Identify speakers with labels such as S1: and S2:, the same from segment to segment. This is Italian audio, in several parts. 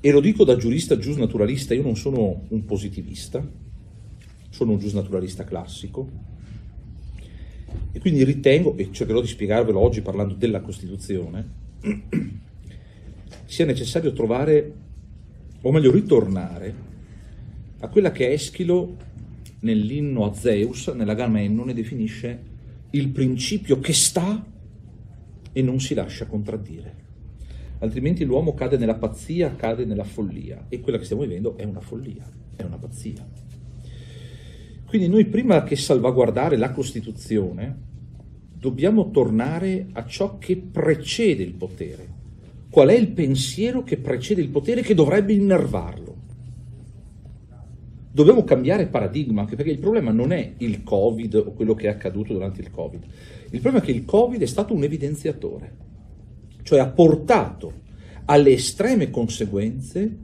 S1: E lo dico da giurista giusnaturalista, io non sono un positivista, sono un giusnaturalista classico. E quindi ritengo, e cercherò di spiegarvelo oggi parlando della Costituzione, sia necessario trovare, o meglio ritornare, a quella che Eschilo nell'inno a Zeus, nell'Agamennone, definisce il principio che sta e non si lascia contraddire altrimenti l'uomo cade nella pazzia, cade nella follia e quella che stiamo vivendo è una follia, è una pazzia. Quindi noi prima che salvaguardare la Costituzione dobbiamo tornare a ciò che precede il potere. Qual è il pensiero che precede il potere che dovrebbe innervarlo? Dobbiamo cambiare paradigma, anche perché il problema non è il Covid o quello che è accaduto durante il Covid. Il problema è che il Covid è stato un evidenziatore cioè ha portato alle estreme conseguenze,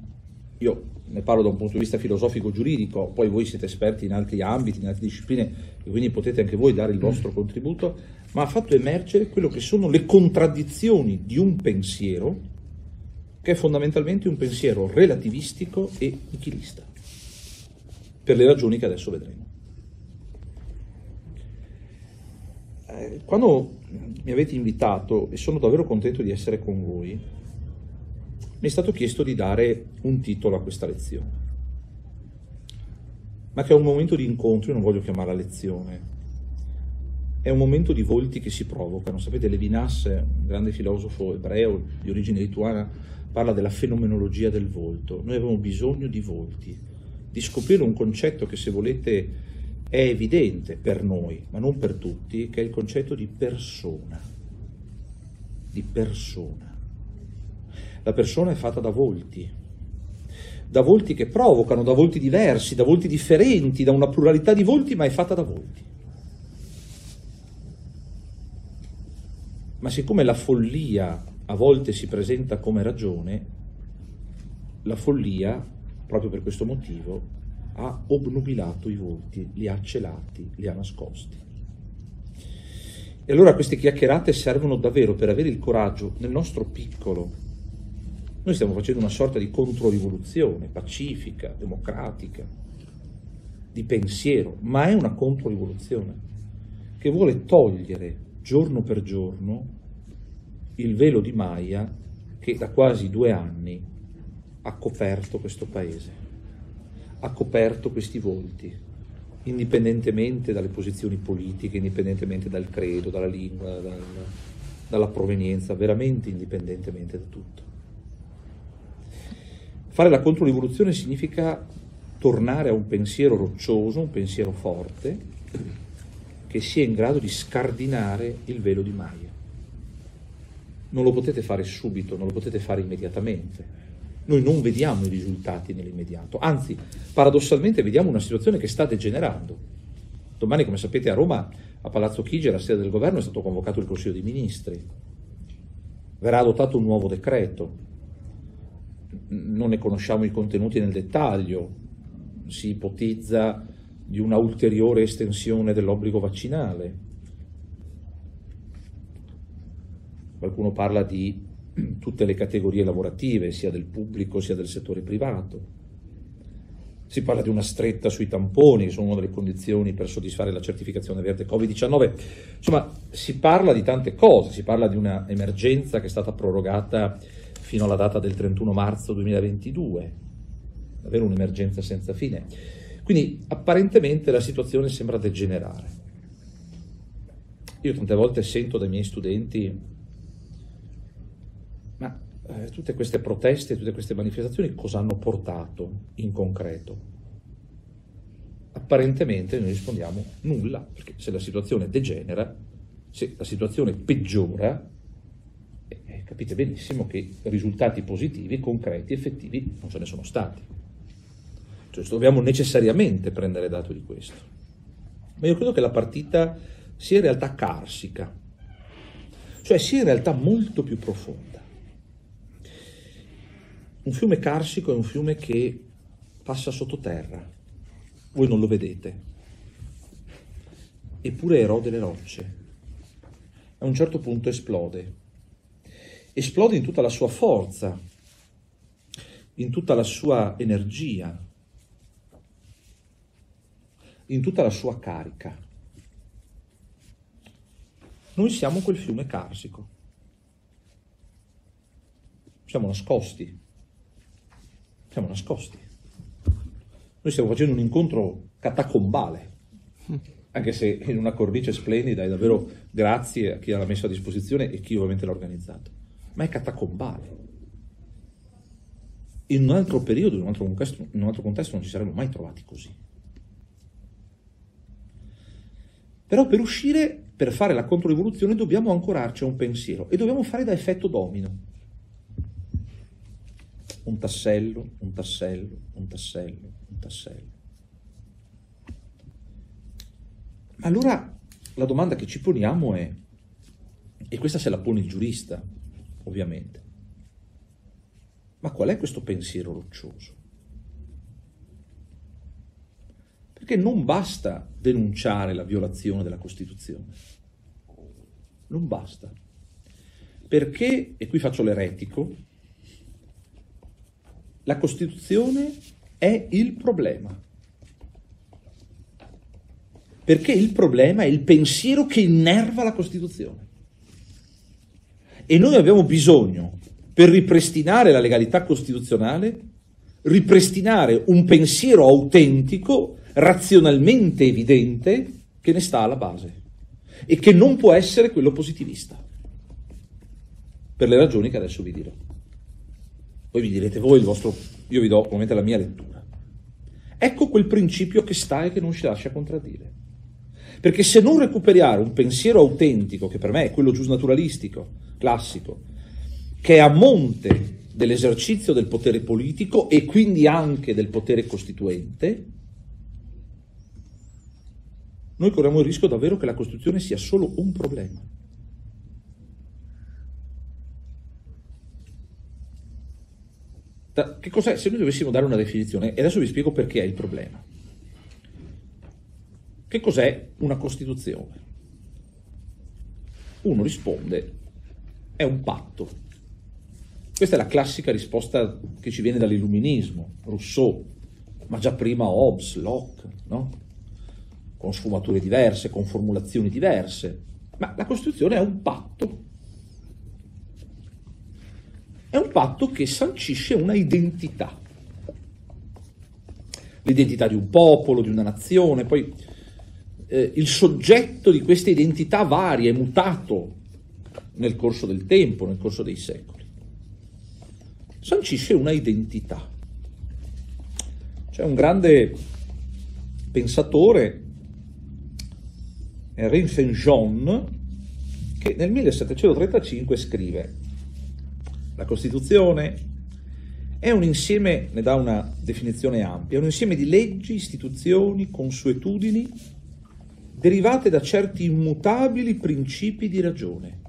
S1: io ne parlo da un punto di vista filosofico-giuridico, poi voi siete esperti in altri ambiti, in altre discipline, e quindi potete anche voi dare il vostro contributo, ma ha fatto emergere quello che sono le contraddizioni di un pensiero, che è fondamentalmente un pensiero relativistico e nichilista, per le ragioni che adesso vedremo. Eh, quando mi avete invitato e sono davvero contento di essere con voi, mi è stato chiesto di dare un titolo a questa lezione, ma che è un momento di incontro, io non voglio chiamarla lezione, è un momento di volti che si provocano. Sapete, Levinas, un grande filosofo ebreo di origine lituana, parla della fenomenologia del volto. Noi abbiamo bisogno di volti, di scoprire un concetto che se volete è evidente per noi, ma non per tutti, che è il concetto di persona. Di persona. La persona è fatta da volti, da volti che provocano, da volti diversi, da volti differenti, da una pluralità di volti, ma è fatta da volti. Ma siccome la follia a volte si presenta come ragione, la follia, proprio per questo motivo, ha obnubilato i volti, li ha celati, li ha nascosti. E allora queste chiacchierate servono davvero per avere il coraggio nel nostro piccolo. Noi stiamo facendo una sorta di controrivoluzione pacifica, democratica, di pensiero, ma è una controrivoluzione che vuole togliere giorno per giorno il velo di Maya che da quasi due anni ha coperto questo paese ha coperto questi volti, indipendentemente dalle posizioni politiche, indipendentemente dal credo, dalla lingua, dal, dalla provenienza, veramente indipendentemente da tutto. Fare la controrivoluzione significa tornare a un pensiero roccioso, un pensiero forte, che sia in grado di scardinare il velo di Maya. Non lo potete fare subito, non lo potete fare immediatamente, noi non vediamo i risultati nell'immediato, anzi, paradossalmente vediamo una situazione che sta degenerando. Domani, come sapete, a Roma, a Palazzo Chigi, alla sede del governo, è stato convocato il Consiglio dei Ministri. Verrà adottato un nuovo decreto. Non ne conosciamo i contenuti nel dettaglio. Si ipotizza di una ulteriore estensione dell'obbligo vaccinale. Qualcuno parla di tutte le categorie lavorative, sia del pubblico sia del settore privato. Si parla di una stretta sui tamponi, che sono una delle condizioni per soddisfare la certificazione verde Covid-19. Insomma, si parla di tante cose, si parla di un'emergenza che è stata prorogata fino alla data del 31 marzo 2022, davvero un'emergenza senza fine. Quindi apparentemente la situazione sembra degenerare. Io tante volte sento dai miei studenti eh, tutte queste proteste, tutte queste manifestazioni cosa hanno portato in concreto? Apparentemente noi rispondiamo nulla, perché se la situazione degenera, se la situazione peggiora, eh, capite benissimo che risultati positivi, concreti, effettivi non ce ne sono stati. Cioè dobbiamo necessariamente prendere dato di questo. Ma io credo che la partita sia in realtà carsica, cioè sia in realtà molto più profonda. Un fiume carsico è un fiume che passa sottoterra, voi non lo vedete, eppure erode le rocce. A un certo punto esplode. Esplode in tutta la sua forza, in tutta la sua energia, in tutta la sua carica. Noi siamo quel fiume carsico. Siamo nascosti. Siamo nascosti. Noi stiamo facendo un incontro catacombale, anche se in una cornice splendida e davvero grazie a chi l'ha messo a disposizione e chi ovviamente l'ha organizzato. Ma è catacombale. In un altro periodo, in un altro contesto, in un altro contesto non ci saremmo mai trovati così. Però per uscire, per fare la controrivoluzione, dobbiamo ancorarci a un pensiero e dobbiamo fare da effetto domino un tassello, un tassello, un tassello, un tassello. Allora la domanda che ci poniamo è, e questa se la pone il giurista, ovviamente, ma qual è questo pensiero roccioso? Perché non basta denunciare la violazione della Costituzione, non basta. Perché, e qui faccio l'eretico, la Costituzione è il problema. Perché il problema è il pensiero che innerva la Costituzione. E noi abbiamo bisogno, per ripristinare la legalità costituzionale, ripristinare un pensiero autentico, razionalmente evidente, che ne sta alla base e che non può essere quello positivista, per le ragioni che adesso vi dirò. Poi vi direte voi il vostro, io vi do ovviamente la mia lettura. Ecco quel principio che sta e che non ci lascia contraddire. Perché se non recuperare un pensiero autentico, che per me è quello giusnaturalistico, classico, che è a monte dell'esercizio del potere politico e quindi anche del potere costituente, noi corriamo il rischio davvero che la Costituzione sia solo un problema. Che cos'è? Se noi dovessimo dare una definizione, e adesso vi spiego perché è il problema. Che cos'è una Costituzione? Uno risponde, è un patto. Questa è la classica risposta che ci viene dall'illuminismo, Rousseau, ma già prima Hobbes, Locke, no? con sfumature diverse, con formulazioni diverse. Ma la Costituzione è un patto è un patto che sancisce una identità. L'identità di un popolo, di una nazione, poi eh, il soggetto di questa identità varia, è mutato nel corso del tempo, nel corso dei secoli. Sancisce una identità. C'è un grande pensatore, Henri Saint-Jean, che nel 1735 scrive la Costituzione è un insieme, ne dà una definizione ampia, un insieme di leggi, istituzioni, consuetudini derivate da certi immutabili principi di ragione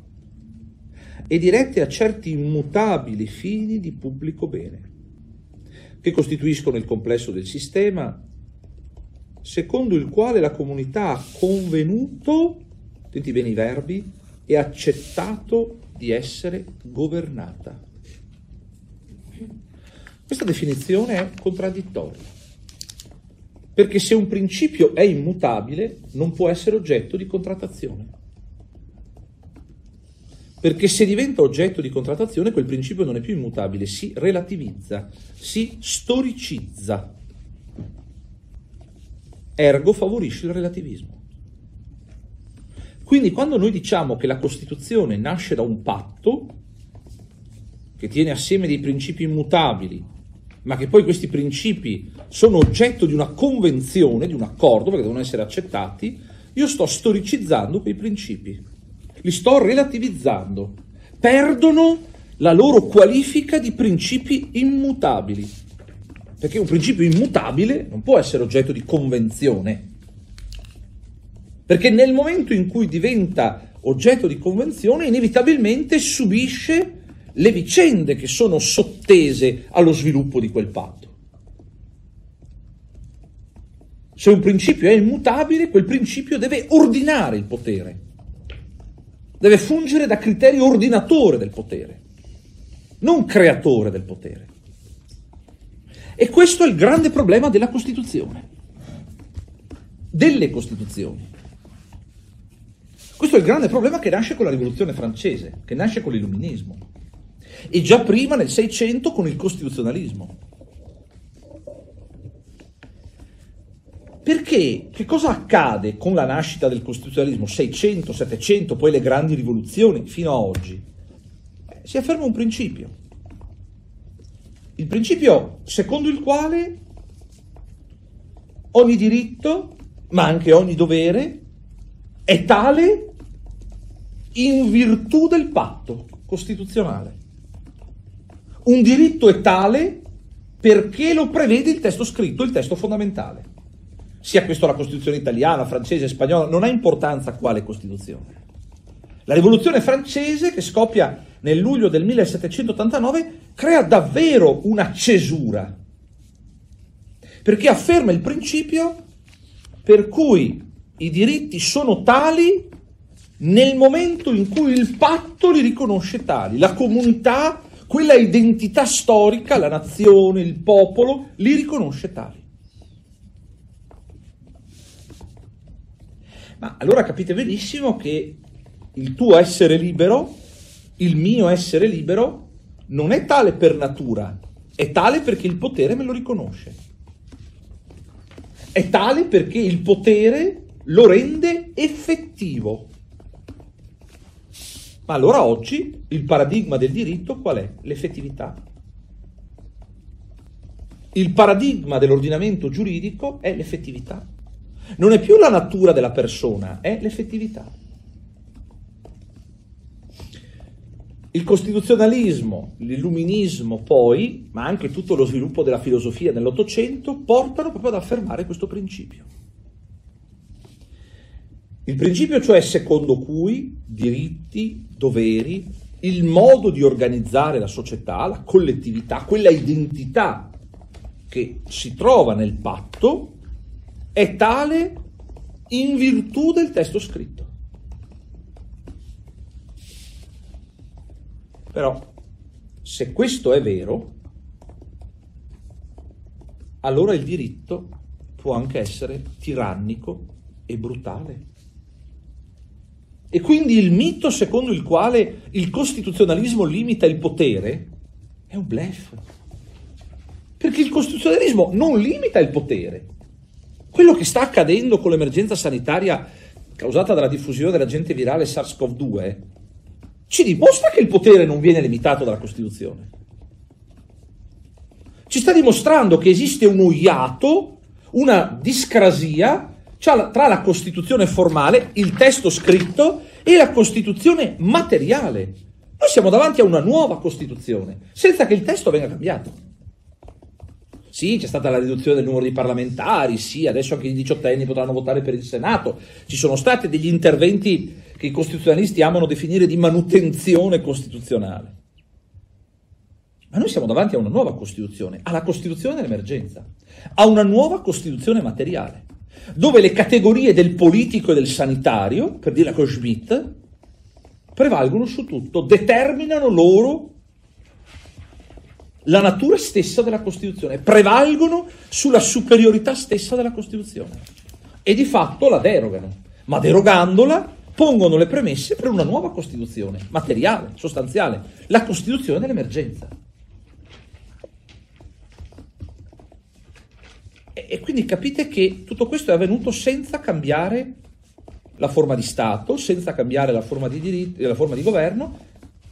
S1: e dirette a certi immutabili fini di pubblico bene, che costituiscono il complesso del sistema secondo il quale la comunità ha convenuto, senti bene i verbi, e accettato di essere governata. Questa definizione è contraddittoria, perché se un principio è immutabile non può essere oggetto di contrattazione. Perché se diventa oggetto di contrattazione quel principio non è più immutabile, si relativizza, si storicizza. Ergo favorisce il relativismo. Quindi quando noi diciamo che la Costituzione nasce da un patto, che tiene assieme dei principi immutabili, ma che poi questi principi sono oggetto di una convenzione, di un accordo, perché devono essere accettati, io sto storicizzando quei principi, li sto relativizzando, perdono la loro qualifica di principi immutabili, perché un principio immutabile non può essere oggetto di convenzione, perché nel momento in cui diventa oggetto di convenzione, inevitabilmente subisce le vicende che sono sottese allo sviluppo di quel patto. Se un principio è immutabile, quel principio deve ordinare il potere, deve fungere da criterio ordinatore del potere, non creatore del potere. E questo è il grande problema della Costituzione, delle Costituzioni. Questo è il grande problema che nasce con la rivoluzione francese, che nasce con l'illuminismo, e già prima nel Seicento con il costituzionalismo. Perché che cosa accade con la nascita del costituzionalismo? 600, 700, poi le grandi rivoluzioni fino a oggi. Eh, si afferma un principio. Il principio secondo il quale ogni diritto, ma anche ogni dovere, è tale in virtù del patto costituzionale. Un diritto è tale perché lo prevede il testo scritto, il testo fondamentale sia questo la Costituzione italiana, francese, spagnola, non ha importanza quale Costituzione. La rivoluzione francese, che scoppia nel luglio del 1789, crea davvero una cesura, perché afferma il principio per cui i diritti sono tali nel momento in cui il patto li riconosce tali, la comunità, quella identità storica, la nazione, il popolo, li riconosce tali. Ma allora capite benissimo che il tuo essere libero, il mio essere libero, non è tale per natura, è tale perché il potere me lo riconosce. È tale perché il potere lo rende effettivo. Ma allora oggi il paradigma del diritto qual è? L'effettività. Il paradigma dell'ordinamento giuridico è l'effettività. Non è più la natura della persona, è l'effettività. Il costituzionalismo, l'illuminismo poi, ma anche tutto lo sviluppo della filosofia nell'Ottocento, portano proprio ad affermare questo principio. Il principio cioè secondo cui diritti, doveri, il modo di organizzare la società, la collettività, quella identità che si trova nel patto, è tale in virtù del testo scritto. Però, se questo è vero, allora il diritto può anche essere tirannico e brutale. E quindi il mito secondo il quale il costituzionalismo limita il potere è un blef. Perché il costituzionalismo non limita il potere, quello che sta accadendo con l'emergenza sanitaria causata dalla diffusione dell'agente virale SARS-CoV-2 ci dimostra che il potere non viene limitato dalla Costituzione. Ci sta dimostrando che esiste un iato, una discrasia tra la Costituzione formale, il testo scritto, e la Costituzione materiale. Noi siamo davanti a una nuova Costituzione, senza che il testo venga cambiato. Sì, c'è stata la riduzione del numero di parlamentari, sì, adesso anche i diciottenni potranno votare per il Senato. Ci sono stati degli interventi che i costituzionalisti amano definire di manutenzione costituzionale. Ma noi siamo davanti a una nuova Costituzione, alla Costituzione dell'emergenza, a una nuova Costituzione materiale, dove le categorie del politico e del sanitario, per dirla con Schmidt, prevalgono su tutto, determinano loro la natura stessa della Costituzione, prevalgono sulla superiorità stessa della Costituzione e di fatto la derogano, ma derogandola pongono le premesse per una nuova Costituzione, materiale, sostanziale, la Costituzione dell'emergenza. E, quindi capite che tutto questo è avvenuto senza cambiare la forma di Stato, senza cambiare la forma di, diritto, la forma di governo,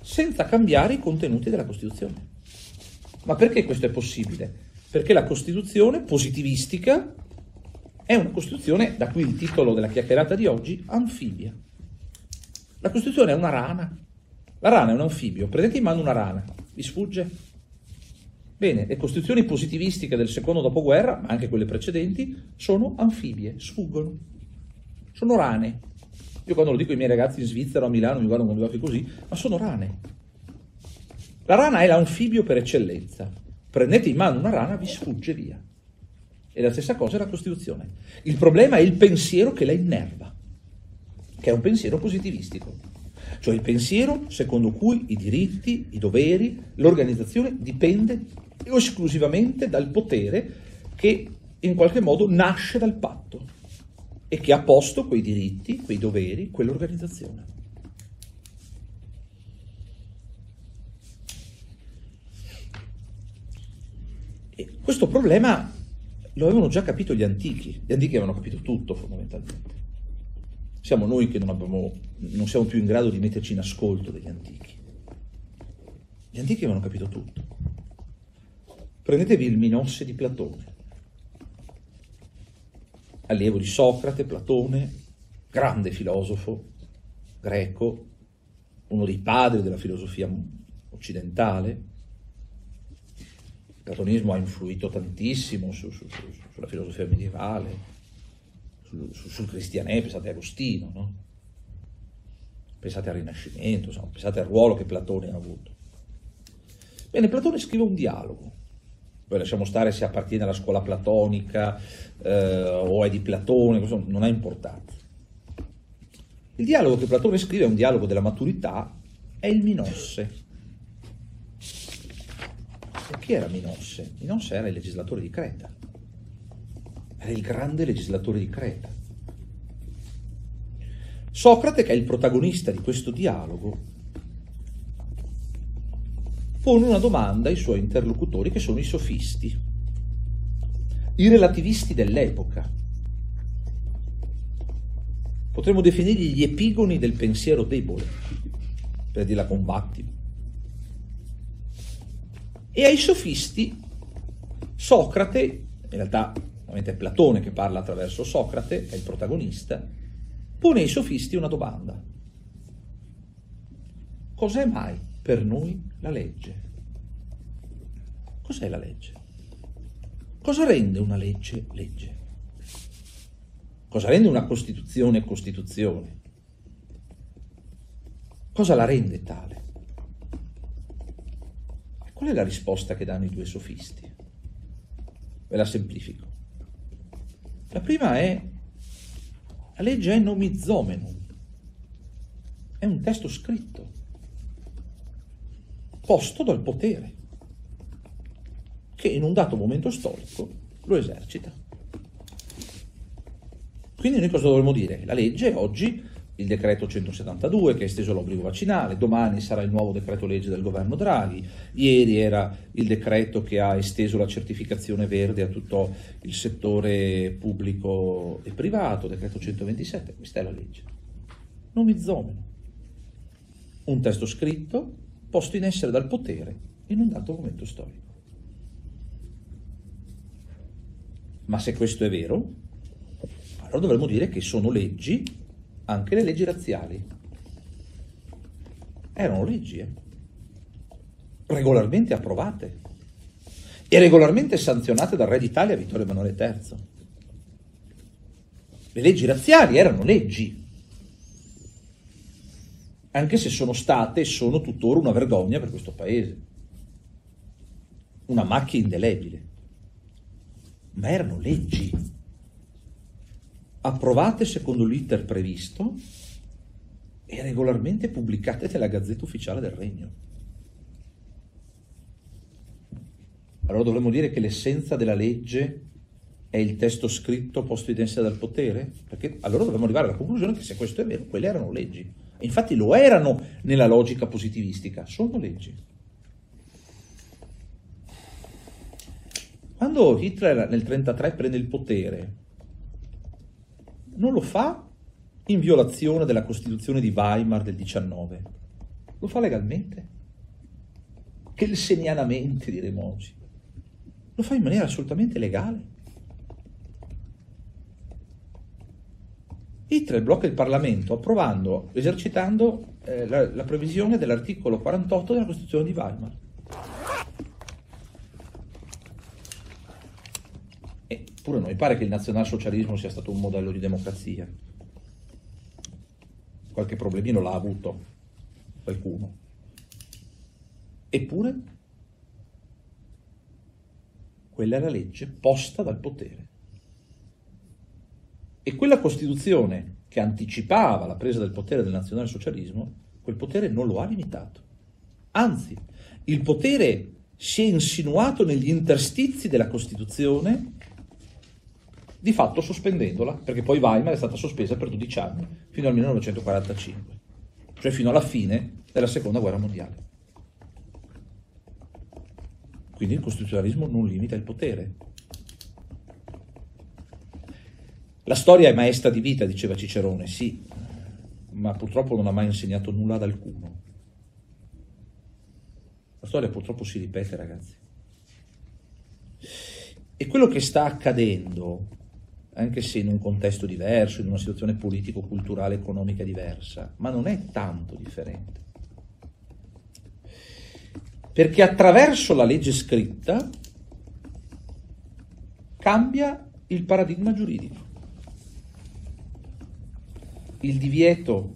S1: senza cambiare i contenuti della Costituzione. Ma perché questo è possibile? Perché la Costituzione positivistica è una Costituzione, da qui il titolo della chiacchierata di oggi, anfibia. La Costituzione è una rana. La rana è un anfibio. Prendete in mano una rana. Vi sfugge? Bene, le Costituzioni positivistiche del secondo dopoguerra, ma anche quelle precedenti, sono anfibie, sfuggono. Sono rane. Io quando lo dico ai miei ragazzi in Svizzera o a Milano mi guardano con gli occhi così, ma sono rane. La rana è l'anfibio per eccellenza. Prendete in mano una rana, vi sfugge via. E la stessa cosa è la Costituzione. Il problema è il pensiero che la innerva, che è un pensiero positivistico. Cioè il pensiero secondo cui i diritti, i doveri, l'organizzazione dipende esclusivamente dal potere che in qualche modo nasce dal patto e che ha posto quei diritti, quei doveri, quell'organizzazione. E questo problema lo avevano già capito gli antichi, gli antichi avevano capito tutto fondamentalmente. Siamo noi che non, abbiamo, non siamo più in grado di metterci in ascolto degli antichi. Gli antichi avevano capito tutto. Prendetevi il Minosse di Platone, allievo di Socrate, Platone, grande filosofo greco, uno dei padri della filosofia occidentale, platonismo ha influito tantissimo su, su, su, sulla filosofia medievale, sul cristianesimo, pensate a Agostino, no? pensate al Rinascimento, insomma, pensate al ruolo che Platone ha avuto. Bene, Platone scrive un dialogo, poi lasciamo stare se appartiene alla scuola platonica eh, o è di Platone, non ha importanza. Il dialogo che Platone scrive è un dialogo della maturità, è il Minosse. E chi era Minosse? Minosse era il legislatore di Creta, era il grande legislatore di Creta. Socrate, che è il protagonista di questo dialogo, pone una domanda ai suoi interlocutori che sono i sofisti, i relativisti dell'epoca. Potremmo definirli gli epigoni del pensiero debole, per dirla con. E ai sofisti Socrate, in realtà ovviamente è Platone che parla attraverso Socrate, è il protagonista, pone ai sofisti una domanda. Cos'è mai per noi la legge? Cos'è la legge? Cosa rende una legge legge? Cosa rende una Costituzione Costituzione? Cosa la rende tale? Qual è la risposta che danno i due sofisti? Ve la semplifico. La prima è, la legge è nomizomenum, è un testo scritto, posto dal potere, che in un dato momento storico lo esercita. Quindi noi cosa dovremmo dire? La legge oggi il decreto 172 che ha esteso l'obbligo vaccinale, domani sarà il nuovo decreto legge del governo Draghi, ieri era il decreto che ha esteso la certificazione verde a tutto il settore pubblico e privato, decreto 127, questa è la legge. Nomizomeno, un testo scritto posto in essere dal potere in un dato momento storico. Ma se questo è vero, allora dovremmo dire che sono leggi anche le leggi razziali. Erano leggi, eh? regolarmente approvate e regolarmente sanzionate dal re d'Italia Vittorio Emanuele III. Le leggi razziali erano leggi, anche se sono state e sono tuttora una vergogna per questo paese, una macchia indelebile, ma erano leggi approvate secondo l'iter previsto e regolarmente pubblicate nella Gazzetta Ufficiale del Regno. Allora dovremmo dire che l'essenza della legge è il testo scritto posto in essere dal potere? Perché allora dovremmo arrivare alla conclusione che se questo è vero, quelle erano leggi. Infatti lo erano nella logica positivistica, sono leggi. Quando Hitler nel 1933 prende il potere, non lo fa in violazione della Costituzione di Weimar del 19, lo fa legalmente, kelsenianamente diremo oggi, lo fa in maniera assolutamente legale. Hitler blocca il Parlamento approvando, esercitando eh, la, la previsione dell'articolo 48 della Costituzione di Weimar. Eppure non mi pare che il nazionalsocialismo sia stato un modello di democrazia. Qualche problemino l'ha avuto qualcuno. Eppure quella è la legge posta dal potere. E quella Costituzione che anticipava la presa del potere del nazionalsocialismo, quel potere non lo ha limitato. Anzi, il potere si è insinuato negli interstizi della Costituzione, di fatto sospendendola, perché poi Weimar è stata sospesa per 12 anni, fino al 1945, cioè fino alla fine della Seconda Guerra Mondiale. Quindi il costituzionalismo non limita il potere. La storia è maestra di vita, diceva Cicerone, sì, ma purtroppo non ha mai insegnato nulla ad alcuno. La storia purtroppo si ripete, ragazzi. E quello che sta accadendo, anche se in un contesto diverso, in una situazione politico, culturale, economica diversa, ma non è tanto differente. Perché attraverso la legge scritta cambia il paradigma giuridico. Il divieto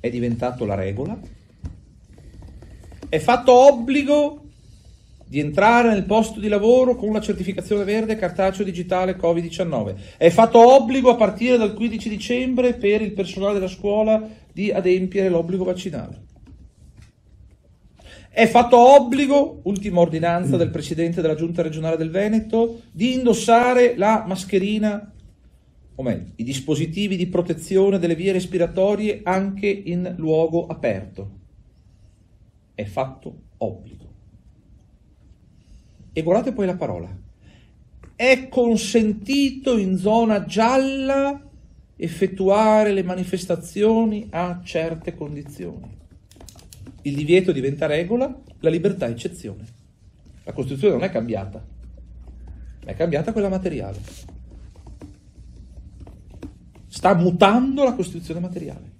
S1: è diventato la regola è fatto obbligo di entrare nel posto di lavoro con la certificazione verde cartaceo digitale Covid-19. È fatto obbligo a partire dal 15 dicembre per il personale della scuola di adempiere l'obbligo vaccinale. È fatto obbligo, ultima ordinanza del Presidente della Giunta regionale del Veneto, di indossare la mascherina, o meglio, i dispositivi di protezione delle vie respiratorie anche in luogo aperto è fatto obbligo. E guardate poi la parola. È consentito in zona gialla effettuare le manifestazioni a certe condizioni. Il divieto diventa regola, la libertà è eccezione. La Costituzione non è cambiata, è cambiata quella materiale. Sta mutando la Costituzione materiale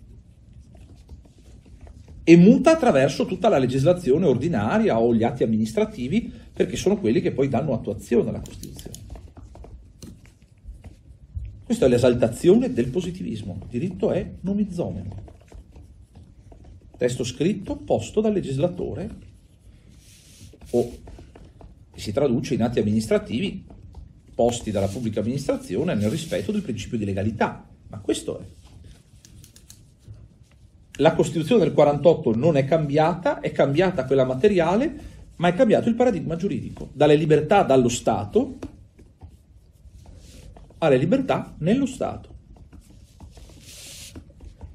S1: e muta attraverso tutta la legislazione ordinaria o gli atti amministrativi, perché sono quelli che poi danno attuazione alla Costituzione. Questa è l'esaltazione del positivismo. Il diritto è nomizomeno. Testo scritto posto dal legislatore o che si traduce in atti amministrativi posti dalla pubblica amministrazione nel rispetto del principio di legalità. Ma questo è la Costituzione del 48 non è cambiata, è cambiata quella materiale, ma è cambiato il paradigma giuridico, dalle libertà dallo Stato alle libertà nello Stato.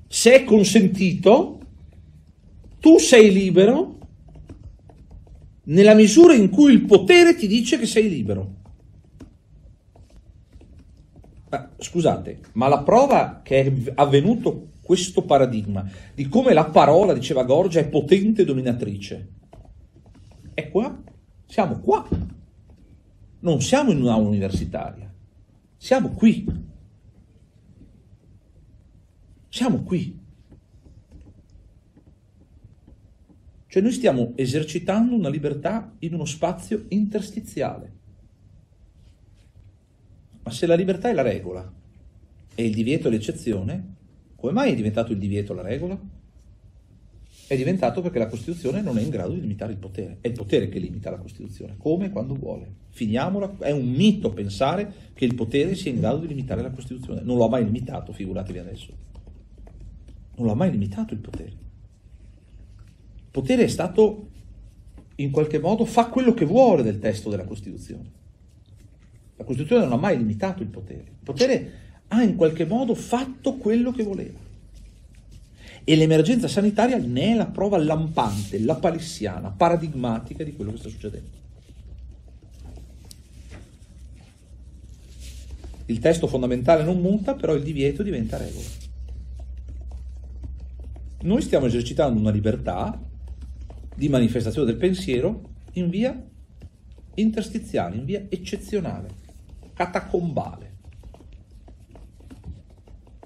S1: Se è consentito, tu sei libero nella misura in cui il potere ti dice che sei libero. Ma, scusate, ma la prova che è avvenuto questo paradigma di come la parola, diceva Gorgia, è potente dominatrice. È qua, siamo qua. Non siamo in un'aula universitaria, siamo qui. Siamo qui. Cioè noi stiamo esercitando una libertà in uno spazio interstiziale. Ma se la libertà è la regola e il divieto è l'eccezione, come mai è diventato il divieto la regola? È diventato perché la Costituzione non è in grado di limitare il potere. È il potere che limita la Costituzione, come e quando vuole. Finiamola, è un mito pensare che il potere sia in grado di limitare la Costituzione. Non lo ha mai limitato, figuratevi adesso. Non l'ha mai limitato il potere. Il potere è stato, in qualche modo, fa quello che vuole del testo della Costituzione. La Costituzione non ha mai limitato il potere. Il potere ha in qualche modo fatto quello che voleva. E l'emergenza sanitaria ne è la prova lampante, la palissiana, paradigmatica di quello che sta succedendo. Il testo fondamentale non muta, però il divieto diventa regola. Noi stiamo esercitando una libertà di manifestazione del pensiero in via interstiziale, in via eccezionale, catacombale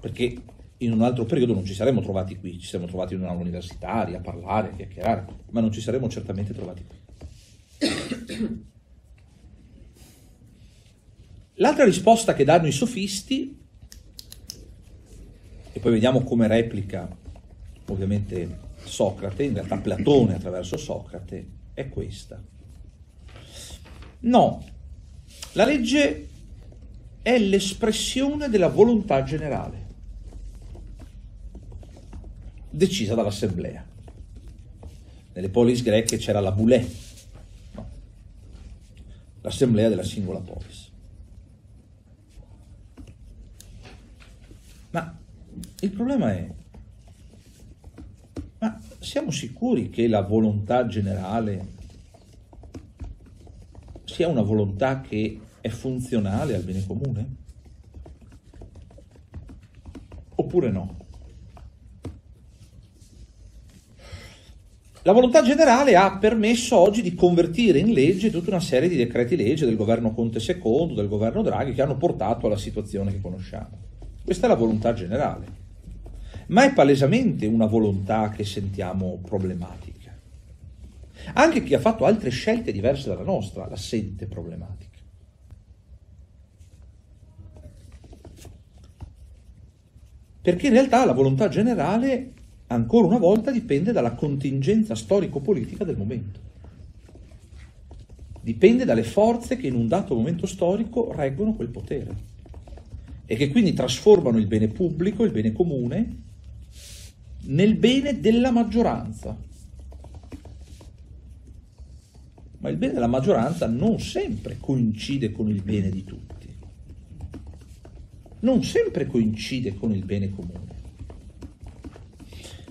S1: perché in un altro periodo non ci saremmo trovati qui, ci saremmo trovati in una universitaria a parlare, a chiacchierare, ma non ci saremmo certamente trovati qui. L'altra risposta che danno i sofisti, e poi vediamo come replica ovviamente Socrate, in realtà Platone attraverso Socrate, è questa. No, la legge è l'espressione della volontà generale decisa dall'assemblea. Nelle polis greche c'era la boulè, no. l'assemblea della singola polis. Ma il problema è, ma siamo sicuri che la volontà generale sia una volontà che è funzionale al bene comune? Oppure no? La volontà generale ha permesso oggi di convertire in legge tutta una serie di decreti legge del governo Conte II, del governo Draghi, che hanno portato alla situazione che conosciamo. Questa è la volontà generale, ma è palesemente una volontà che sentiamo problematica. Anche chi ha fatto altre scelte diverse dalla nostra la sente problematica. Perché in realtà la volontà generale ancora una volta dipende dalla contingenza storico-politica del momento. Dipende dalle forze che in un dato momento storico reggono quel potere e che quindi trasformano il bene pubblico, il bene comune, nel bene della maggioranza. Ma il bene della maggioranza non sempre coincide con il bene di tutti, non sempre coincide con il bene comune.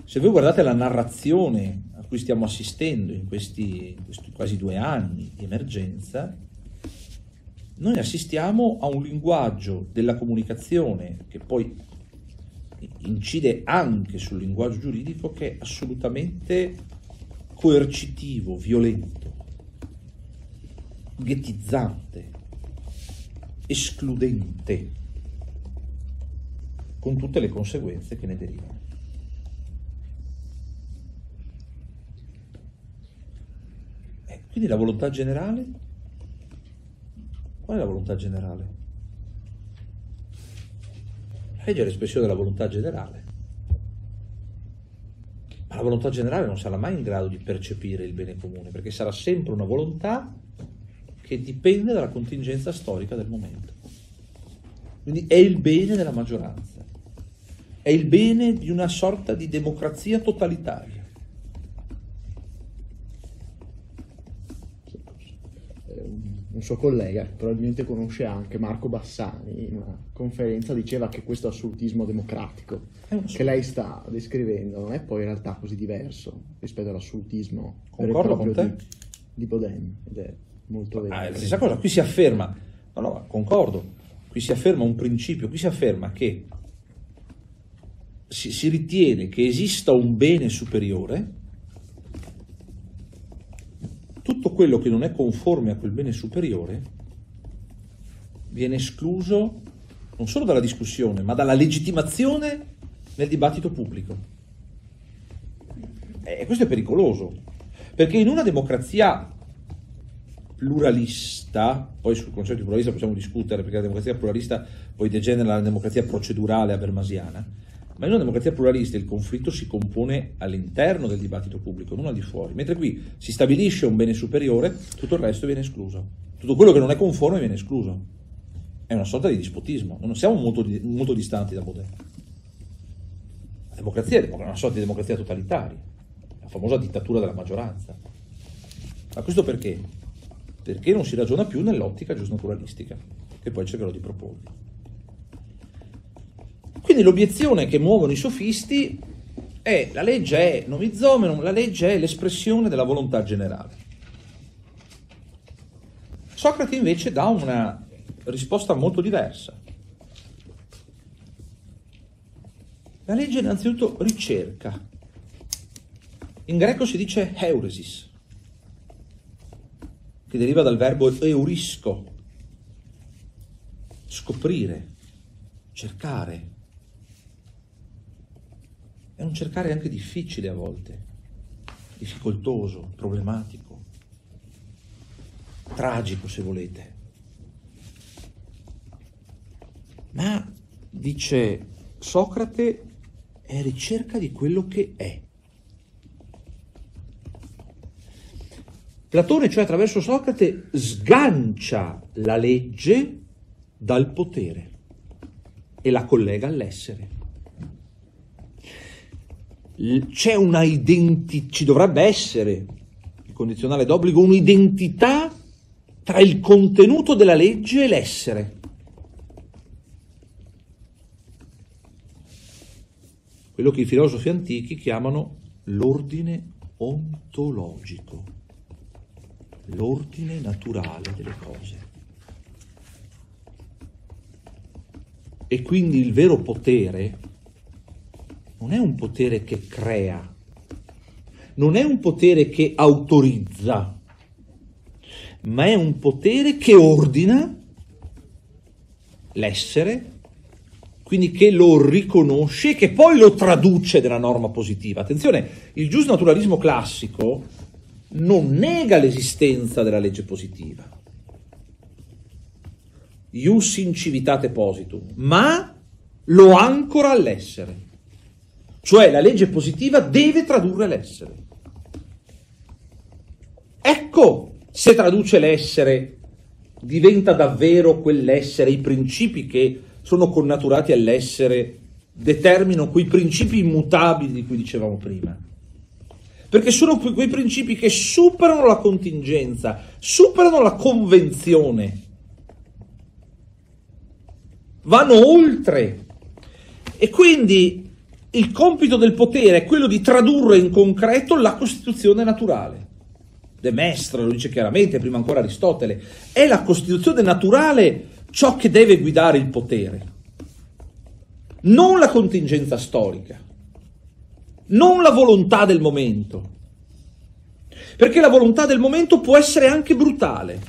S1: Se voi guardate la narrazione a cui stiamo assistendo in questi, questi quasi due anni di emergenza, noi assistiamo a un linguaggio della comunicazione che poi incide anche sul linguaggio giuridico che è assolutamente coercitivo, violento, ghettizzante, escludente, con tutte le conseguenze che ne derivano. Quindi la volontà generale? Qual è la volontà generale? La legge è l'espressione della volontà generale. Ma la volontà generale non sarà mai in grado di percepire il bene comune, perché sarà sempre una volontà che dipende dalla contingenza storica del momento. Quindi è il bene della maggioranza, è il bene di una sorta di democrazia totalitaria.
S2: Un suo collega, che probabilmente conosce anche Marco Bassani, in una conferenza diceva che questo assolutismo democratico che lei sta descrivendo non è poi in realtà così diverso rispetto all'assolutismo
S1: Concordo con te.
S2: Di, di Baudin, ed è molto vero.
S1: Ah, stessa cosa, qui si afferma, no, no, concordo, qui si afferma un principio, qui si afferma che si, si ritiene che esista un bene superiore tutto quello che non è conforme a quel bene superiore viene escluso non solo dalla discussione, ma dalla legittimazione nel dibattito pubblico. E questo è pericoloso, perché in una democrazia pluralista, poi sul concetto di pluralista possiamo discutere, perché la democrazia pluralista poi degenera la democrazia procedurale habermasiana, ma in una democrazia pluralista il conflitto si compone all'interno del dibattito pubblico, non al di fuori, mentre qui si stabilisce un bene superiore, tutto il resto viene escluso. Tutto quello che non è conforme viene escluso. È una sorta di dispotismo, non siamo molto, molto distanti da Baudin. La democrazia è una sorta di democrazia totalitaria, la famosa dittatura della maggioranza. Ma questo perché? Perché non si ragiona più nell'ottica giusnaturalistica, che poi cercherò di proporvi. Quindi l'obiezione che muovono i sofisti è la legge è novizomenum, la legge è l'espressione della volontà generale. Socrate invece dà una risposta molto diversa. La legge innanzitutto ricerca. In greco si dice euresis, che deriva dal verbo eurisco, scoprire, cercare, è un cercare anche difficile a volte, difficoltoso, problematico, tragico se volete. Ma, dice Socrate, è ricerca di quello che è. Platone, cioè attraverso Socrate, sgancia la legge dal potere e la collega all'essere c'è una identità, ci dovrebbe essere, il condizionale d'obbligo, un'identità tra il contenuto della legge e l'essere. Quello che i filosofi antichi chiamano l'ordine ontologico, l'ordine naturale delle cose. E quindi il vero potere non è un potere che crea, non è un potere che autorizza, ma è un potere che ordina l'essere, quindi che lo riconosce e che poi lo traduce nella norma positiva. Attenzione, il giusnaturalismo classico non nega l'esistenza della legge positiva, ius in civitate positum, ma lo ancora all'essere. Cioè la legge positiva deve tradurre l'essere. Ecco, se traduce l'essere, diventa davvero quell'essere, i principi che sono connaturati all'essere determinano quei principi immutabili di cui dicevamo prima. Perché sono quei principi che superano la contingenza, superano la convenzione, vanno oltre. E quindi il compito del potere è quello di tradurre in concreto la Costituzione naturale. De Mestre lo dice chiaramente, prima ancora Aristotele, è la Costituzione naturale ciò che deve guidare il potere, non la contingenza storica, non la volontà del momento, perché la volontà del momento può essere anche brutale,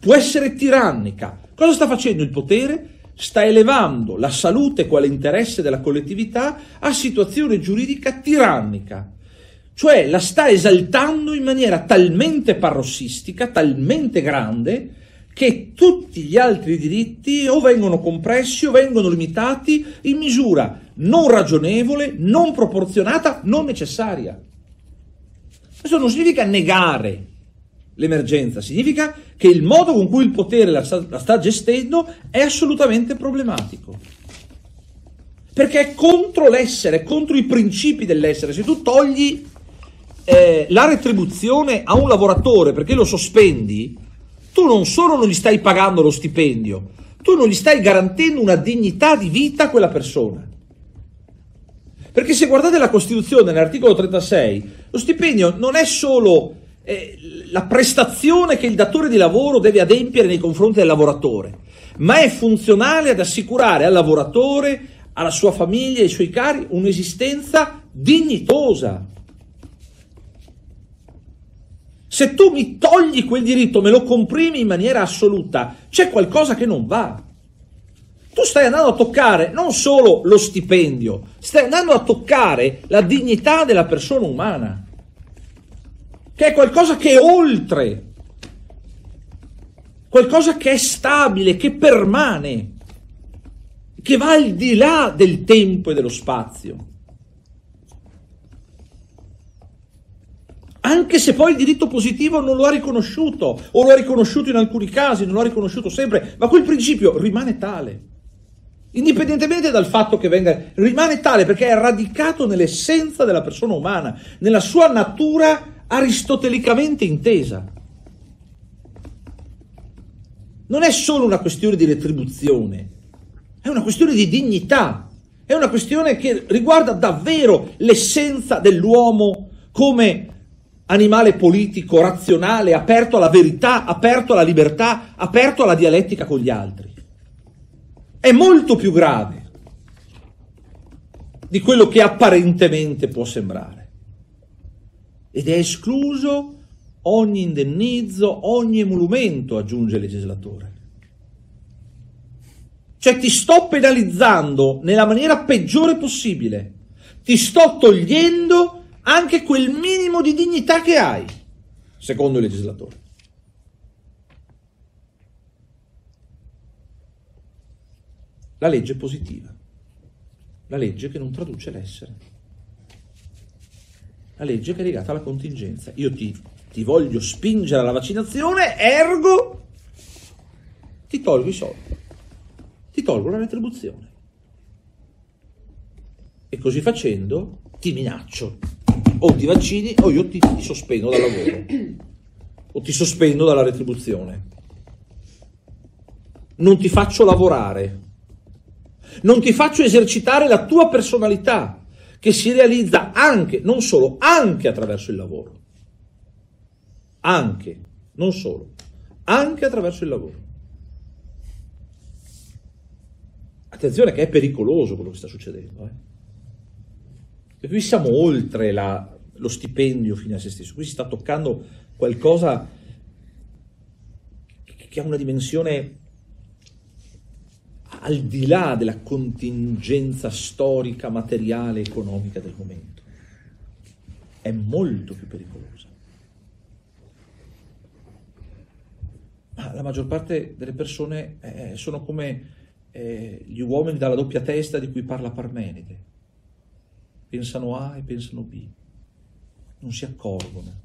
S1: può essere tirannica. Cosa sta facendo il potere? Sta elevando la salute quale interesse della collettività a situazione giuridica tirannica, cioè la sta esaltando in maniera talmente parossistica, talmente grande, che tutti gli altri diritti o vengono compressi o vengono limitati in misura non ragionevole, non proporzionata, non necessaria. Questo non significa negare l'emergenza, significa che il modo con cui il potere la sta, la sta gestendo è assolutamente problematico. Perché è contro l'essere, è contro i principi dell'essere. Se tu togli eh, la retribuzione a un lavoratore perché lo sospendi, tu non solo non gli stai pagando lo stipendio, tu non gli stai garantendo una dignità di vita a quella persona. Perché se guardate la Costituzione, nell'articolo 36, lo stipendio non è solo eh, la prestazione che il datore di lavoro deve adempiere nei confronti del lavoratore, ma è funzionale ad assicurare al lavoratore, alla sua famiglia, ai suoi cari un'esistenza dignitosa. Se tu mi togli quel diritto, me lo comprimi in maniera assoluta, c'è qualcosa che non va. Tu stai andando a toccare non solo lo stipendio, stai andando a toccare la dignità della persona umana che è qualcosa che è oltre, qualcosa che è stabile, che permane, che va al di là del tempo e dello spazio. Anche se poi il diritto positivo non lo ha riconosciuto, o lo ha riconosciuto in alcuni casi, non lo ha riconosciuto sempre, ma quel principio rimane tale. Indipendentemente dal fatto che venga, rimane tale perché è radicato nell'essenza della persona umana, nella sua natura aristotelicamente intesa. Non è solo una questione di retribuzione, è una questione di dignità, è una questione che riguarda davvero l'essenza dell'uomo come animale politico, razionale, aperto alla verità, aperto alla libertà, aperto alla dialettica con gli altri. È molto più grave di quello che apparentemente può sembrare ed è escluso ogni indennizzo, ogni emolumento, aggiunge il legislatore. Cioè ti sto penalizzando nella maniera peggiore possibile, ti sto togliendo anche quel minimo di dignità che hai, secondo il legislatore. La legge positiva, la legge che non traduce l'essere la legge che è legata alla contingenza. Io ti, ti voglio spingere alla vaccinazione, ergo ti tolgo i soldi, ti tolgo la retribuzione. E così facendo ti minaccio. O ti vaccini o io ti, ti sospendo dal lavoro. o ti sospendo dalla retribuzione. Non ti faccio lavorare, non ti faccio esercitare la tua personalità che si realizza anche, non solo, anche attraverso il lavoro. Anche, non solo, anche attraverso il lavoro. Attenzione che è pericoloso quello che sta succedendo. Eh? Qui siamo oltre la, lo stipendio fine a se stesso, qui si sta toccando qualcosa che ha una dimensione al di là della contingenza storica, materiale, economica del momento. È molto più pericolosa. Ma la maggior parte delle persone eh, sono come eh, gli uomini dalla doppia testa di cui parla Parmenide pensano A e pensano B, non si accorgono.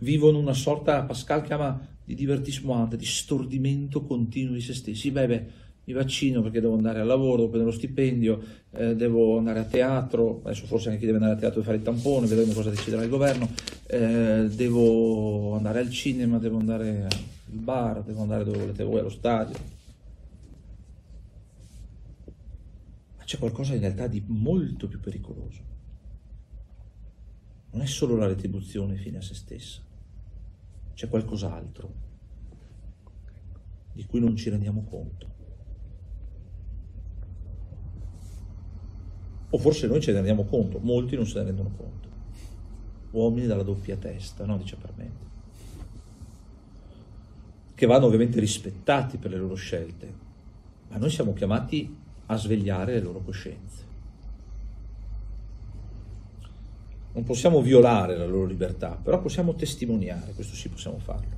S1: Vivono una sorta, Pascal chiama di divertissement, di stordimento continuo di se stessi. Beh, beh, mi vaccino perché devo andare al lavoro, devo prendere lo stipendio, eh, devo andare a teatro, adesso forse anche chi deve andare a teatro deve fare il tampone, vedremo cosa deciderà il governo, eh, devo andare al cinema, devo andare al bar, devo andare dove volete voi, allo stadio. c'è qualcosa in realtà di molto più pericoloso. Non è solo la retribuzione fine a se stessa, c'è qualcos'altro di cui non ci rendiamo conto. O forse noi ce ne rendiamo conto, molti non se ne rendono conto. Uomini dalla doppia testa, no? dice Parmenide. Che vanno ovviamente rispettati per le loro scelte, ma noi siamo chiamati a svegliare le loro coscienze. Non possiamo violare la loro libertà, però possiamo testimoniare, questo sì possiamo farlo.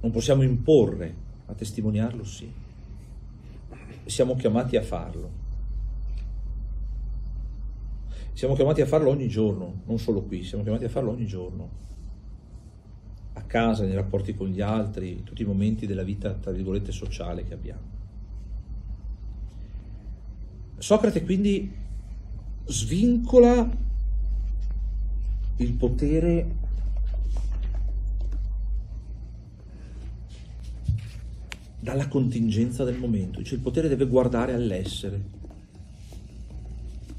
S1: Non possiamo imporre, ma testimoniarlo sì. Siamo chiamati a farlo. Siamo chiamati a farlo ogni giorno, non solo qui, siamo chiamati a farlo ogni giorno. A casa, nei rapporti con gli altri, in tutti i momenti della vita, tra virgolette, sociale che abbiamo. Socrate quindi svincola il potere dalla contingenza del momento, cioè il potere deve guardare all'essere,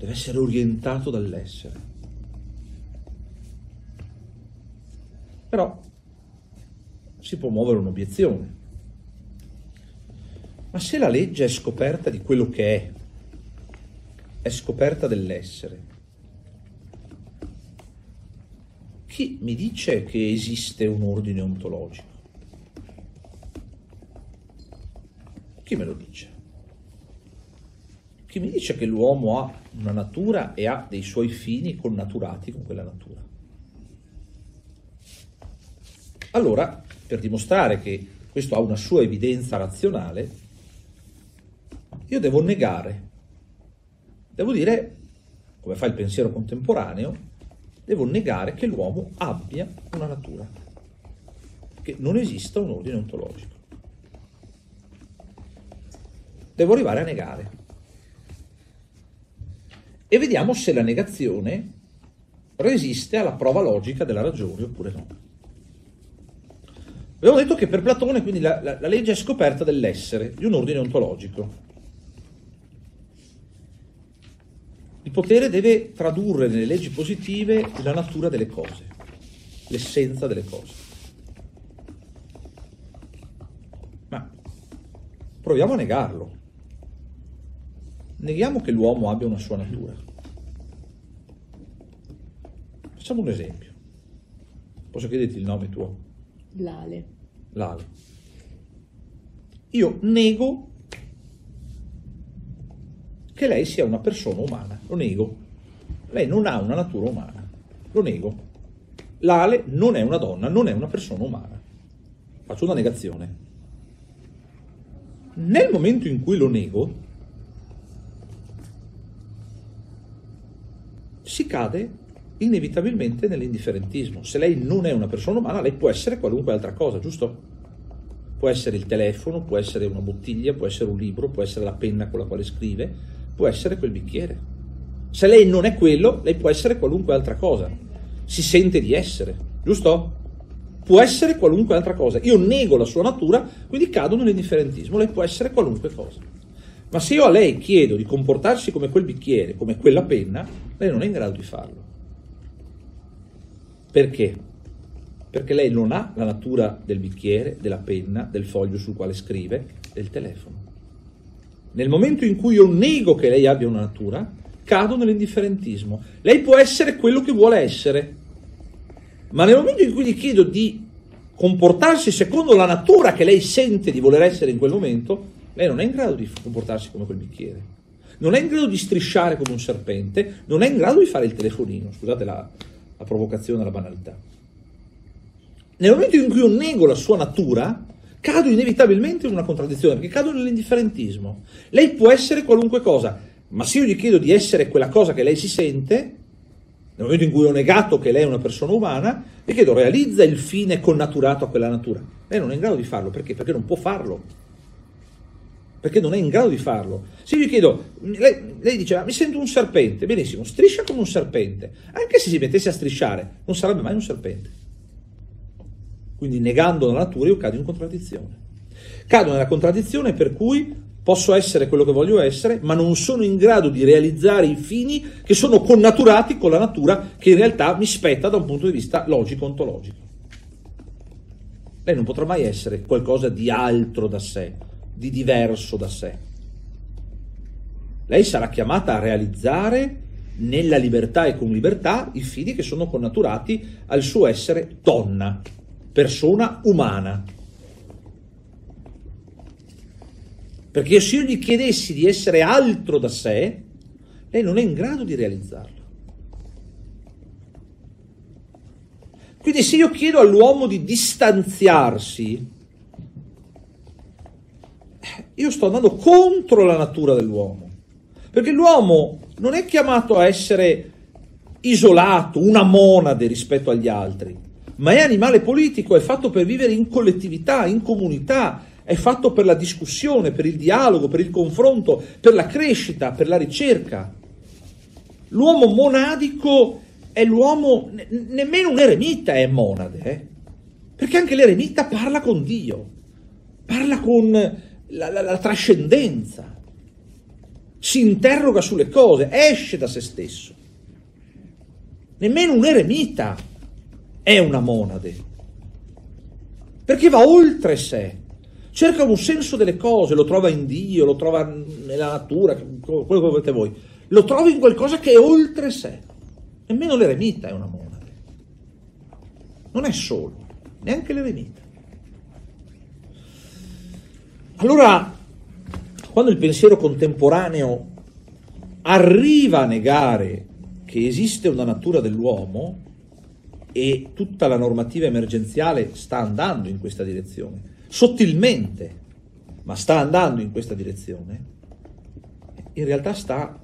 S1: deve essere orientato dall'essere. Però si può muovere un'obiezione. Ma se la legge è scoperta di quello che è, è scoperta dell'essere. Chi mi dice che esiste un ordine ontologico? Chi me lo dice? Chi mi dice che l'uomo ha una natura e ha dei suoi fini connaturati con quella natura? Allora, per dimostrare che questo ha una sua evidenza razionale, io devo negare Devo dire, come fa il pensiero contemporaneo, devo negare che l'uomo abbia una natura, che non esista un ordine ontologico. Devo arrivare a negare. E vediamo se la negazione resiste alla prova logica della ragione oppure no. Abbiamo detto che per Platone quindi la, la, la legge è scoperta dell'essere, di un ordine ontologico. Il potere deve tradurre nelle leggi positive la natura delle cose, l'essenza delle cose. Ma proviamo a negarlo. Neghiamo che l'uomo abbia una sua natura. Facciamo un esempio. Posso chiederti il nome tuo?
S3: Lale.
S1: Lale. Io nego che lei sia una persona umana, lo nego. Lei non ha una natura umana, lo nego. L'Ale non è una donna, non è una persona umana. Faccio una negazione. Nel momento in cui lo nego, si cade inevitabilmente nell'indifferentismo. Se lei non è una persona umana, lei può essere qualunque altra cosa, giusto? Può essere il telefono, può essere una bottiglia, può essere un libro, può essere la penna con la quale scrive, può essere quel bicchiere. Se lei non è quello, lei può essere qualunque altra cosa. Si sente di essere. giusto? Può essere qualunque altra cosa. Io nego la sua natura, quindi cado nell'indifferentismo. Lei può essere qualunque cosa. Ma se io a lei chiedo di comportarsi come quel bicchiere, come quella penna, lei non è in grado di farlo. Perché? Perché lei non ha la natura del bicchiere, della penna, del foglio sul quale scrive, del telefono. Nel momento in cui io nego che lei abbia una natura, cado nell'indifferentismo. Lei può essere quello che vuole essere, ma nel momento in cui gli chiedo di comportarsi secondo la natura che lei sente di voler essere in quel momento, lei non è in grado di comportarsi come quel bicchiere, non è in grado di strisciare come un serpente, non è in grado di fare il telefonino, scusate la, la provocazione, la banalità. Nel momento in cui io nego la sua natura, cado inevitabilmente in una contraddizione, perché cado nell'indifferentismo. Lei può essere qualunque cosa, ma se io gli chiedo di essere quella cosa che lei si sente, nel momento in cui ho negato che lei è una persona umana, le chiedo realizza il fine connaturato a quella natura. Lei non è in grado di farlo, perché? Perché non può farlo perché non è in grado di farlo. Se io gli chiedo, lei, lei diceva, mi sento un serpente, benissimo, striscia come un serpente, anche se si mettesse a strisciare, non sarebbe mai un serpente. Quindi negando la natura io cado in contraddizione. Cado nella contraddizione per cui posso essere quello che voglio essere, ma non sono in grado di realizzare i fini che sono connaturati con la natura che in realtà mi spetta da un punto di vista logico-ontologico. Lei non potrà mai essere qualcosa di altro da sé, di diverso da sé. Lei sarà chiamata a realizzare nella libertà e con libertà i fini che sono connaturati al suo essere donna, persona umana. Perché se io gli chiedessi di essere altro da sé, lei non è in grado di realizzarlo. Quindi se io chiedo all'uomo di distanziarsi io sto andando contro la natura dell'uomo. Perché l'uomo non è chiamato a essere isolato, una monade rispetto agli altri, ma è animale politico, è fatto per vivere in collettività, in comunità, è fatto per la discussione, per il dialogo, per il confronto, per la crescita, per la ricerca. L'uomo monadico è l'uomo, nemmeno un eremita è monade, eh? perché anche l'eremita parla con Dio, parla con la, la, la trascendenza, si interroga sulle cose, esce da se stesso. Nemmeno un eremita è una monade, perché va oltre sé, cerca un senso delle cose, lo trova in Dio, lo trova nella natura, quello che volete voi, lo trova in qualcosa che è oltre sé. Nemmeno l'eremita è una monade. Non è solo, neanche l'eremita. Allora, quando il pensiero contemporaneo arriva a negare che esiste una natura dell'uomo e tutta la normativa emergenziale sta andando in questa direzione, sottilmente, ma sta andando in questa direzione, in realtà sta,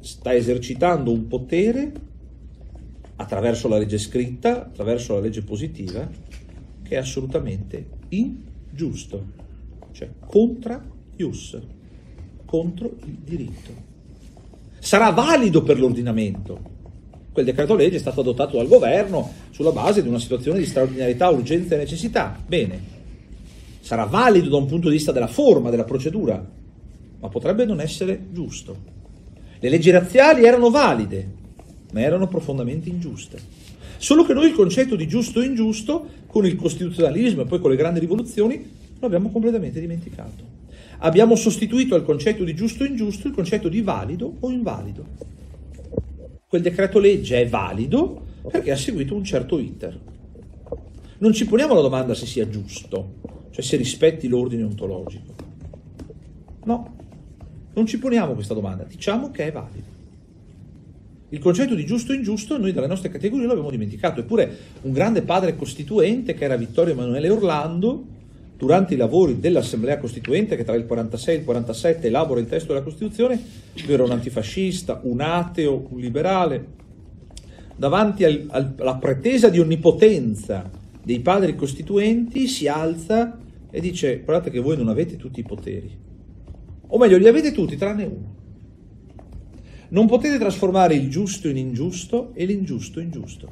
S1: sta esercitando un potere attraverso la legge scritta, attraverso la legge positiva, che è assolutamente ingiusto cioè contra ius, contro il diritto. Sarà valido per l'ordinamento. Quel decreto legge è stato adottato dal governo sulla base di una situazione di straordinarietà, urgenza e necessità. Bene, sarà valido da un punto di vista della forma, della procedura, ma potrebbe non essere giusto. Le leggi razziali erano valide, ma erano profondamente ingiuste. Solo che noi il concetto di giusto e ingiusto, con il costituzionalismo e poi con le grandi rivoluzioni, lo abbiamo completamente dimenticato. Abbiamo sostituito al concetto di giusto e ingiusto il concetto di valido o invalido. Quel decreto legge è valido perché ha seguito un certo iter. Non ci poniamo la domanda se sia giusto, cioè se rispetti l'ordine ontologico. No, non ci poniamo questa domanda, diciamo che è valido. Il concetto di giusto e ingiusto noi dalle nostre categorie lo abbiamo dimenticato, eppure un grande padre costituente che era Vittorio Emanuele Orlando durante i lavori dell'Assemblea Costituente che tra il 46 e il 47 elabora il testo della Costituzione, lui era un antifascista, un ateo, un liberale, davanti al, al, alla pretesa di onnipotenza dei padri costituenti si alza e dice guardate che voi non avete tutti i poteri, o meglio li avete tutti tranne uno. Non potete trasformare il giusto in ingiusto e l'ingiusto in giusto.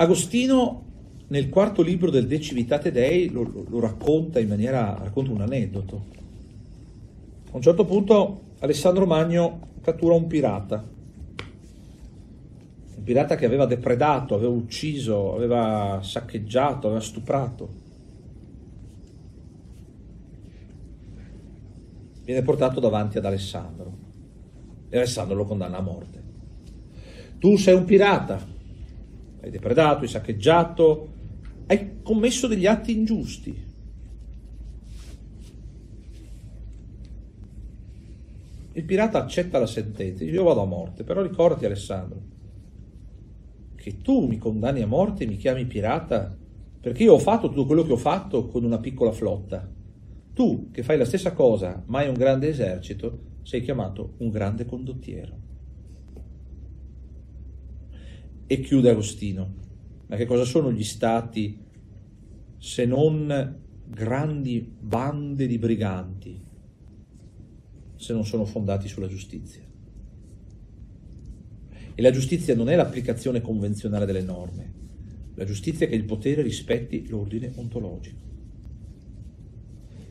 S1: Agostino nel quarto libro del De Civitate Dei lo, lo, lo racconta in maniera, racconta un aneddoto. A un certo punto Alessandro Magno cattura un pirata, un pirata che aveva depredato, aveva ucciso, aveva saccheggiato, aveva stuprato. Viene portato davanti ad Alessandro e Alessandro lo condanna a morte. Tu sei un pirata, hai depredato, hai saccheggiato, hai commesso degli atti ingiusti. Il pirata accetta la sentenza, io vado a morte, però ricordati Alessandro, che tu mi condanni a morte e mi chiami pirata perché io ho fatto tutto quello che ho fatto con una piccola flotta. Tu, che fai la stessa cosa, ma hai un grande esercito, sei chiamato un grande condottiero. E chiude Agostino. Ma che cosa sono gli stati se non grandi bande di briganti se non sono fondati sulla giustizia? E la giustizia non è l'applicazione convenzionale delle norme, la giustizia è che il potere rispetti l'ordine ontologico.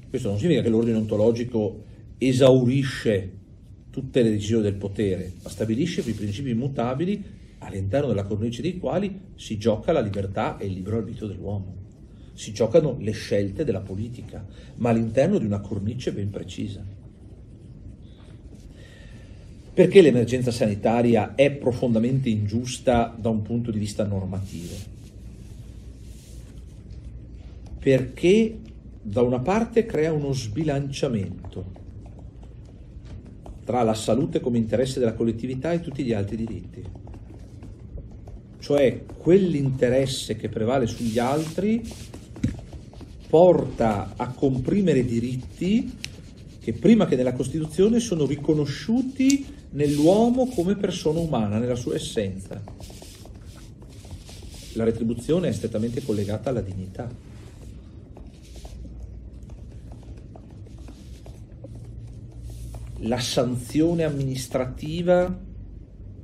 S1: Questo non significa che l'ordine ontologico esaurisce tutte le decisioni del potere, ma stabilisce quei principi immutabili all'interno della cornice dei quali si gioca la libertà e il libero arbitrio dell'uomo. Si giocano le scelte della politica, ma all'interno di una cornice ben precisa. Perché l'emergenza sanitaria è profondamente ingiusta da un punto di vista normativo? Perché da una parte crea uno sbilanciamento tra la salute come interesse della collettività e tutti gli altri diritti cioè quell'interesse che prevale sugli altri porta a comprimere diritti che prima che nella Costituzione sono riconosciuti nell'uomo come persona umana, nella sua essenza. La retribuzione è strettamente collegata alla dignità. La sanzione amministrativa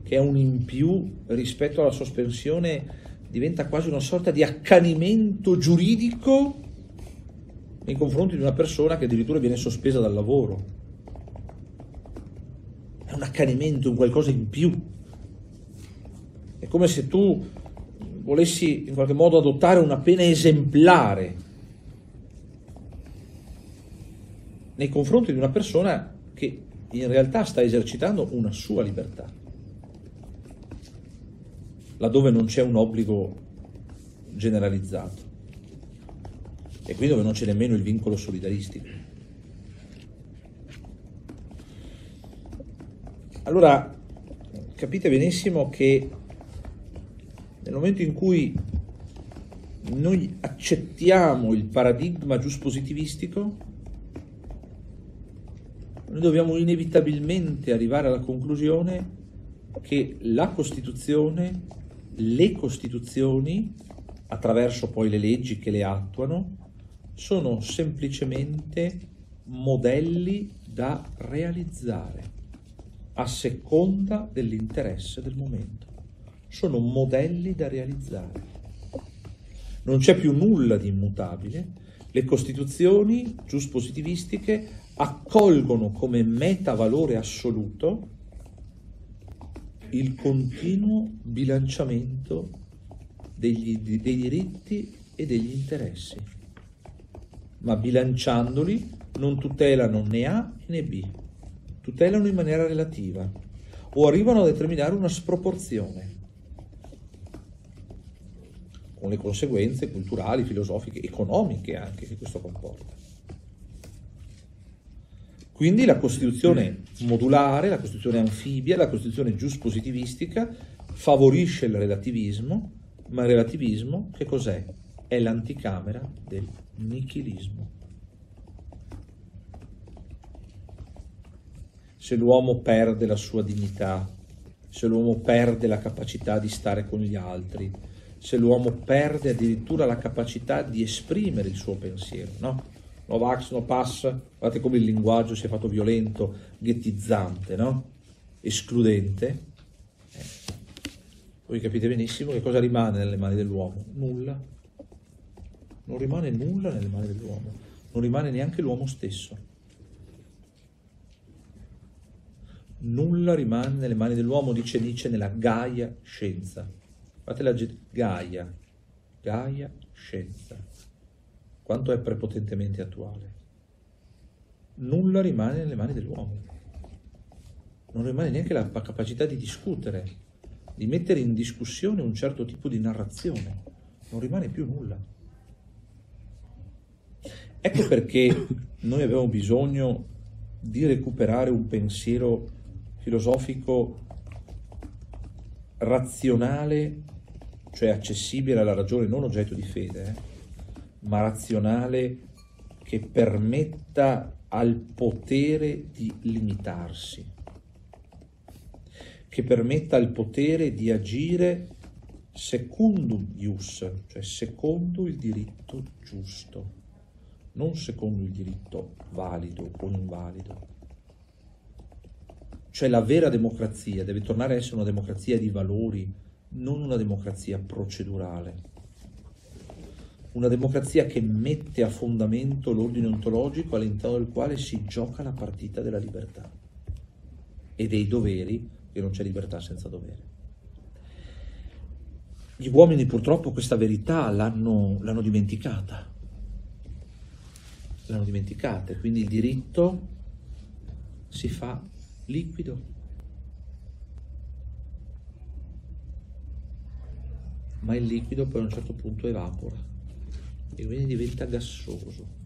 S1: che è un in più rispetto alla sospensione, diventa quasi una sorta di accanimento giuridico nei confronti di una persona che addirittura viene sospesa dal lavoro. È un accanimento, un qualcosa in più. È come se tu volessi in qualche modo adottare una pena esemplare nei confronti di una persona che in realtà sta esercitando una sua libertà laddove non c'è un obbligo generalizzato e qui dove non c'è nemmeno il vincolo solidaristico. Allora, capite benissimo che nel momento in cui noi accettiamo il paradigma giuspositivistico, noi dobbiamo inevitabilmente arrivare alla conclusione che la Costituzione le Costituzioni, attraverso poi le leggi che le attuano, sono semplicemente modelli da realizzare a seconda dell'interesse del momento. Sono modelli da realizzare. Non c'è più nulla di immutabile. Le Costituzioni giuspositivistiche accolgono come metavalore assoluto il continuo bilanciamento degli, dei diritti e degli interessi, ma bilanciandoli non tutelano né A né B, tutelano in maniera relativa o arrivano a determinare una sproporzione con le conseguenze culturali, filosofiche, economiche anche che questo comporta. Quindi la Costituzione modulare, la Costituzione anfibia, la Costituzione giuspositivistica favorisce il relativismo, ma il relativismo che cos'è? È l'anticamera del nichilismo. Se l'uomo perde la sua dignità, se l'uomo perde la capacità di stare con gli altri, se l'uomo perde addirittura la capacità di esprimere il suo pensiero, no? No vax, no pass, guardate come il linguaggio si è fatto violento, ghettizzante, no? escludente, Voi capite benissimo che cosa rimane nelle mani dell'uomo? Nulla. Non rimane nulla nelle mani dell'uomo, non rimane neanche l'uomo stesso. Nulla rimane nelle mani dell'uomo, dice Nietzsche, nella Gaia scienza. Fate la Gaia, Gaia scienza. Quanto è prepotentemente attuale. Nulla rimane nelle mani dell'uomo. Non rimane neanche la capacità di discutere, di mettere in discussione un certo tipo di narrazione. Non rimane più nulla. Ecco perché noi abbiamo bisogno di recuperare un pensiero filosofico razionale, cioè accessibile alla ragione, non oggetto di fede, eh, ma razionale che permetta al potere di limitarsi che permetta al potere di agire secundum ius, cioè secondo il diritto giusto, non secondo il diritto valido o invalido. Cioè la vera democrazia deve tornare a essere una democrazia di valori, non una democrazia procedurale. Una democrazia che mette a fondamento l'ordine ontologico all'interno del quale si gioca la partita della libertà e dei doveri e non c'è libertà senza dovere. Gli uomini purtroppo questa verità l'hanno, l'hanno dimenticata, l'hanno dimenticata, e quindi il diritto si fa liquido. Ma il liquido poi a un certo punto evapora e quindi diventa gassoso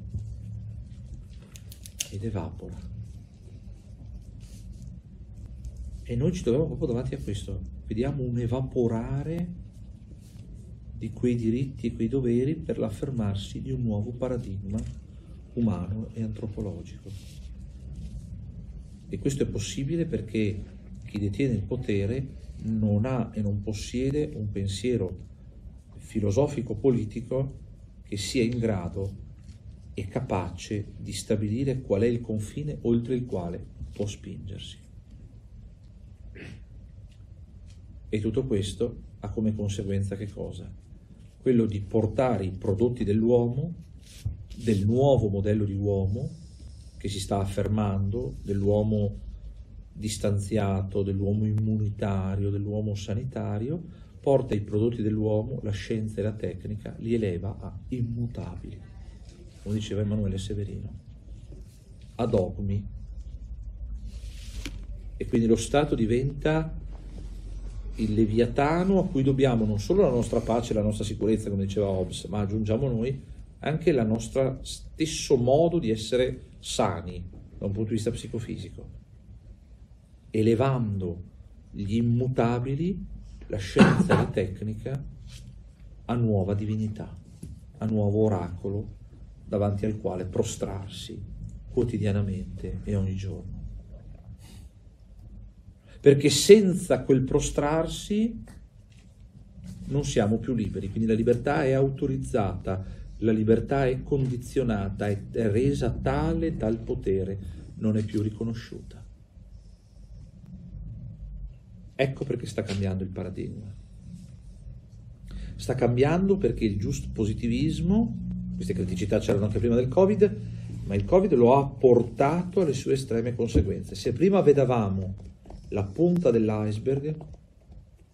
S1: ed evapora. E noi ci troviamo proprio davanti a questo. Vediamo un evaporare di quei diritti e quei doveri per l'affermarsi di un nuovo paradigma umano e antropologico. E questo è possibile perché chi detiene il potere non ha e non possiede un pensiero filosofico-politico che sia in grado e capace di stabilire qual è il confine oltre il quale può spingersi. E tutto questo ha come conseguenza che cosa? Quello di portare i prodotti dell'uomo, del nuovo modello di uomo che si sta affermando, dell'uomo distanziato, dell'uomo immunitario, dell'uomo sanitario, porta i prodotti dell'uomo, la scienza e la tecnica, li eleva a immutabili, come diceva Emanuele Severino, a dogmi. E quindi lo Stato diventa il Leviatano a cui dobbiamo non solo la nostra pace e la nostra sicurezza, come diceva Hobbes, ma aggiungiamo noi anche il nostro stesso modo di essere sani da un punto di vista psicofisico, elevando gli immutabili, la scienza e la tecnica a nuova divinità, a nuovo oracolo davanti al quale prostrarsi quotidianamente e ogni giorno perché senza quel prostrarsi non siamo più liberi, quindi la libertà è autorizzata, la libertà è condizionata, è, resa tale dal potere, non è più riconosciuta. Ecco perché sta cambiando il paradigma. Sta cambiando perché il giusto positivismo, queste criticità c'erano anche prima del Covid, ma il Covid lo ha portato alle sue estreme conseguenze. Se prima vedavamo la punta dell'iceberg,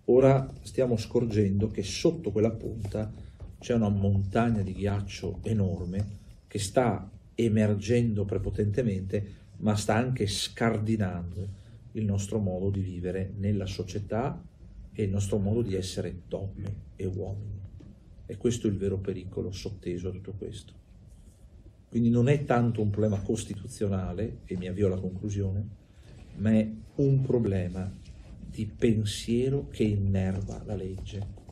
S1: ora stiamo scorgendo che sotto quella punta c'è una montagna di ghiaccio enorme che sta emergendo prepotentemente, ma sta anche scardinando il nostro modo di vivere nella società e il nostro modo di essere donne e uomini. E questo è il vero pericolo sotteso a tutto questo. Quindi non è tanto un problema costituzionale, e mi avvio alla conclusione, ma è un problema di pensiero che innerva la legge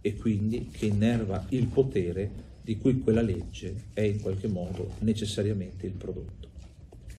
S1: e quindi che innerva il potere di cui quella legge è in qualche modo necessariamente il prodotto.